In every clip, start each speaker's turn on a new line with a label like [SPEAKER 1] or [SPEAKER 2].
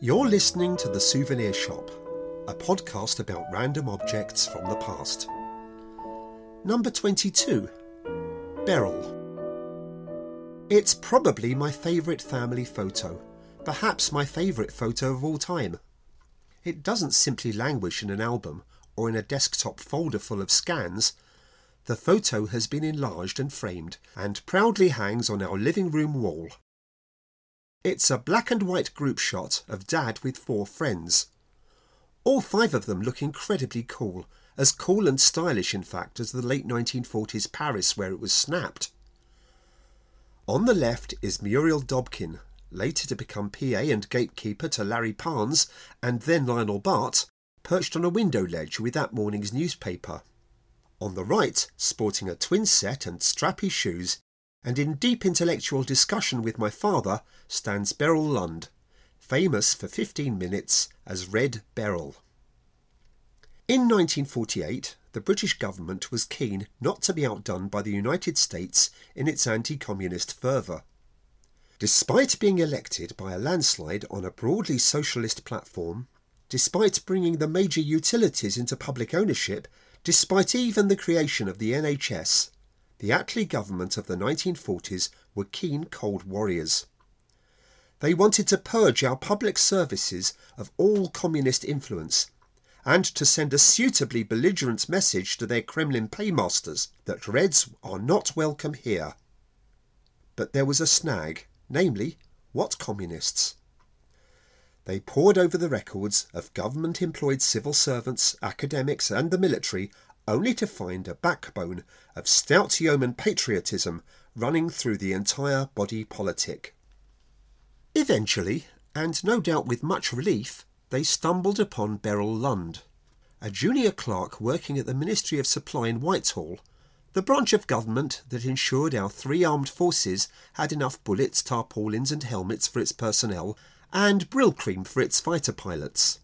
[SPEAKER 1] You're listening to The Souvenir Shop, a podcast about random objects from the past. Number 22 Beryl. It's probably my favourite family photo, perhaps my favourite photo of all time. It doesn't simply languish in an album or in a desktop folder full of scans. The photo has been enlarged and framed and proudly hangs on our living room wall. It's a black and white group shot of Dad with four friends. All five of them look incredibly cool, as cool and stylish, in fact, as the late 1940s Paris where it was snapped. On the left is Muriel Dobkin, later to become PA and gatekeeper to Larry Parnes and then Lionel Bart, perched on a window ledge with that morning's newspaper. On the right, sporting a twin set and strappy shoes, and in deep intellectual discussion with my father, stands Beryl Lund, famous for 15 minutes as Red Beryl. In 1948, the British government was keen not to be outdone by the United States in its anti communist fervour. Despite being elected by a landslide on a broadly socialist platform, despite bringing the major utilities into public ownership, despite even the creation of the NHS, the Attlee government of the 1940s were keen Cold Warriors. They wanted to purge our public services of all communist influence and to send a suitably belligerent message to their Kremlin paymasters that Reds are not welcome here. But there was a snag, namely, what communists? They pored over the records of government employed civil servants, academics, and the military only to find a backbone of stout yeoman patriotism running through the entire body politic. Eventually, and no doubt with much relief, they stumbled upon Beryl Lund, a junior clerk working at the Ministry of Supply in Whitehall, the branch of government that ensured our three armed forces had enough bullets, tarpaulins, and helmets for its personnel, and Brylcreem for its fighter pilots.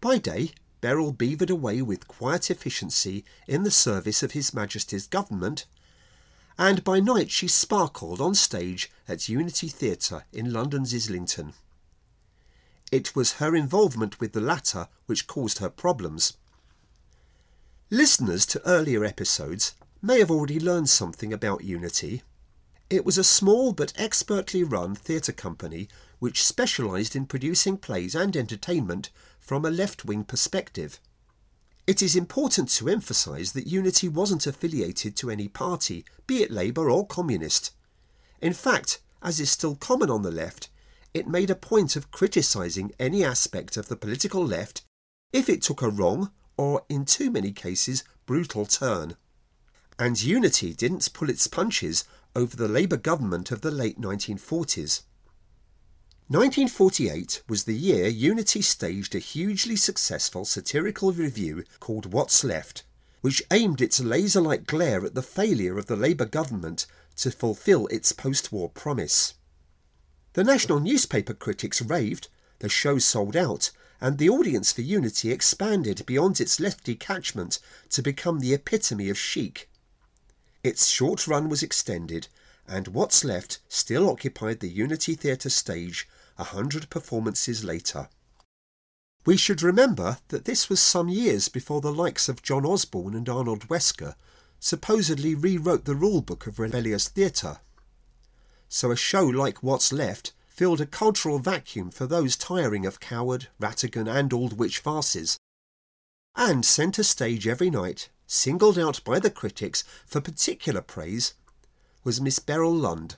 [SPEAKER 1] By day, Beryl beavered away with quiet efficiency in the service of His Majesty's government, and by night she sparkled on stage at Unity Theatre in London's Islington. It was her involvement with the latter which caused her problems. Listeners to earlier episodes may have already learned something about Unity. It was a small but expertly run theatre company which specialised in producing plays and entertainment from a left wing perspective. It is important to emphasise that Unity wasn't affiliated to any party, be it Labour or Communist. In fact, as is still common on the left, it made a point of criticising any aspect of the political left if it took a wrong, or in too many cases, brutal turn. And Unity didn't pull its punches over the Labour government of the late 1940s. 1948 was the year Unity staged a hugely successful satirical revue called What's Left, which aimed its laser like glare at the failure of the Labour government to fulfil its post war promise. The national newspaper critics raved, the show sold out, and the audience for Unity expanded beyond its lefty catchment to become the epitome of chic. Its short run was extended, and What's Left still occupied the Unity Theatre stage a hundred performances later. We should remember that this was some years before the likes of John Osborne and Arnold Wesker supposedly rewrote the rule book of rebellious theatre. So a show like What's Left filled a cultural vacuum for those tiring of Coward, Rattigan, and Aldwych farces, and centre stage every night, singled out by the critics for particular praise, was Miss Beryl Lund,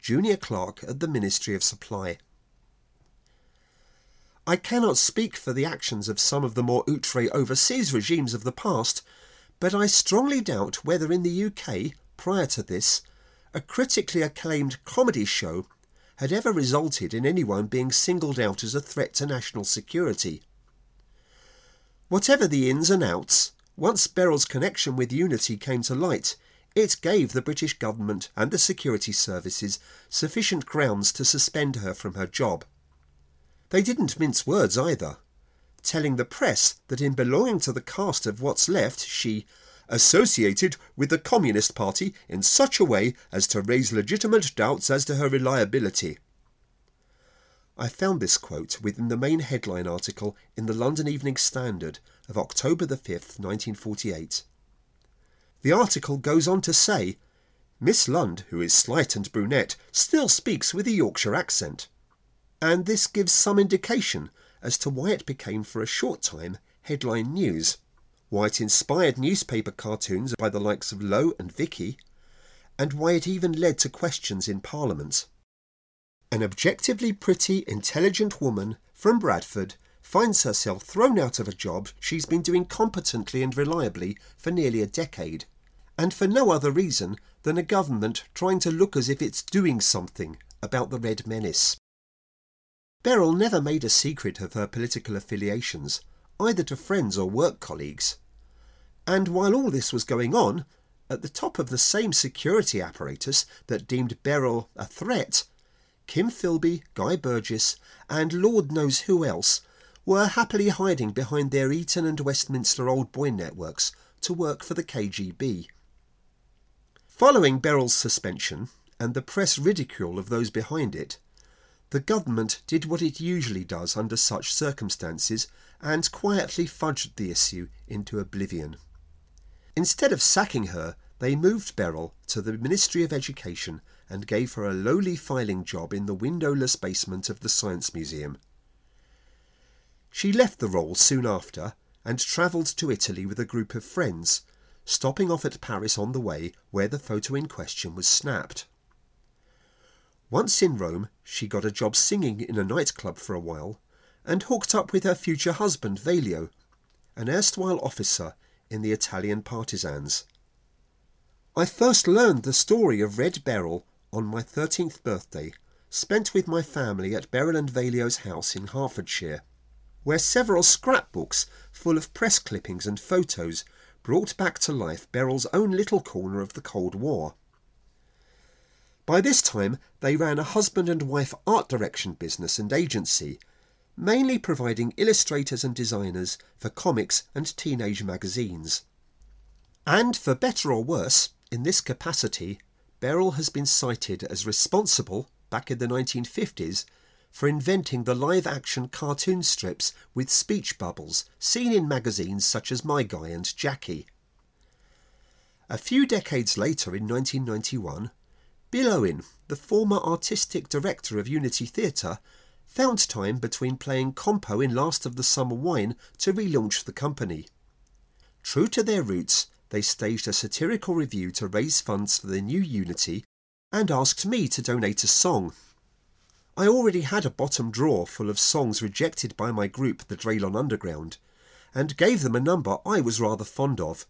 [SPEAKER 1] junior clerk at the Ministry of Supply. I cannot speak for the actions of some of the more outre overseas regimes of the past, but I strongly doubt whether in the UK, prior to this, a critically acclaimed comedy show had ever resulted in anyone being singled out as a threat to national security. Whatever the ins and outs, once Beryl's connection with Unity came to light, it gave the British government and the security services sufficient grounds to suspend her from her job. They didn't mince words either, telling the press that in belonging to the cast of What's Left, she associated with the Communist Party in such a way as to raise legitimate doubts as to her reliability. I found this quote within the main headline article in the London Evening Standard of October the 5th, 1948. The article goes on to say Miss Lund, who is slight and brunette, still speaks with a Yorkshire accent. And this gives some indication as to why it became for a short time headline news, why it inspired newspaper cartoons by the likes of Low and Vicky, and why it even led to questions in Parliament. An objectively pretty, intelligent woman from Bradford finds herself thrown out of a job she's been doing competently and reliably for nearly a decade, and for no other reason than a government trying to look as if it's doing something about the Red Menace. Beryl never made a secret of her political affiliations, either to friends or work colleagues. And while all this was going on, at the top of the same security apparatus that deemed Beryl a threat, Kim Philby, Guy Burgess, and Lord knows who else were happily hiding behind their Eton and Westminster Old Boy networks to work for the KGB. Following Beryl's suspension and the press ridicule of those behind it, the government did what it usually does under such circumstances and quietly fudged the issue into oblivion. Instead of sacking her, they moved Beryl to the Ministry of Education and gave her a lowly filing job in the windowless basement of the Science Museum. She left the role soon after and travelled to Italy with a group of friends, stopping off at Paris on the way where the photo in question was snapped. Once in Rome, she got a job singing in a nightclub for a while and hooked up with her future husband, Velio, an erstwhile officer in the Italian partisans. I first learned the story of Red Beryl on my 13th birthday, spent with my family at Beryl and Velio's house in Hertfordshire, where several scrapbooks full of press clippings and photos brought back to life Beryl's own little corner of the Cold War. By this time, they ran a husband and wife art direction business and agency, mainly providing illustrators and designers for comics and teenage magazines. And for better or worse, in this capacity, Beryl has been cited as responsible, back in the 1950s, for inventing the live action cartoon strips with speech bubbles seen in magazines such as My Guy and Jackie. A few decades later, in 1991, Bill Owen, the former artistic director of Unity Theatre, found time between playing Compo in Last of the Summer Wine to relaunch the company. True to their roots, they staged a satirical revue to raise funds for the new Unity and asked me to donate a song. I already had a bottom drawer full of songs rejected by my group, the Draylon Underground, and gave them a number I was rather fond of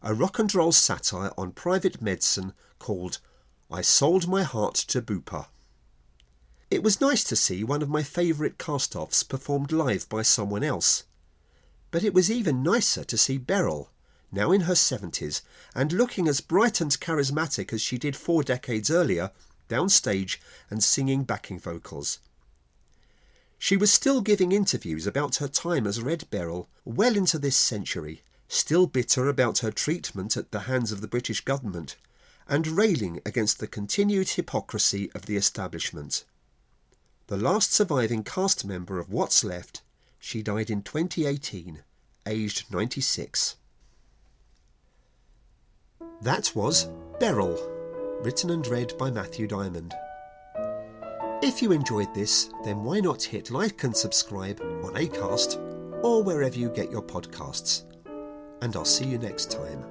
[SPEAKER 1] a rock and roll satire on private medicine called I sold my heart to Bupa. It was nice to see one of my favourite cast offs performed live by someone else. But it was even nicer to see Beryl, now in her 70s, and looking as bright and charismatic as she did four decades earlier, downstage and singing backing vocals. She was still giving interviews about her time as Red Beryl well into this century, still bitter about her treatment at the hands of the British government, and railing against the continued hypocrisy of the establishment. The last surviving cast member of What's Left, she died in 2018, aged 96. That was Beryl, written and read by Matthew Diamond. If you enjoyed this, then why not hit like and subscribe on Acast or wherever you get your podcasts. And I'll see you next time.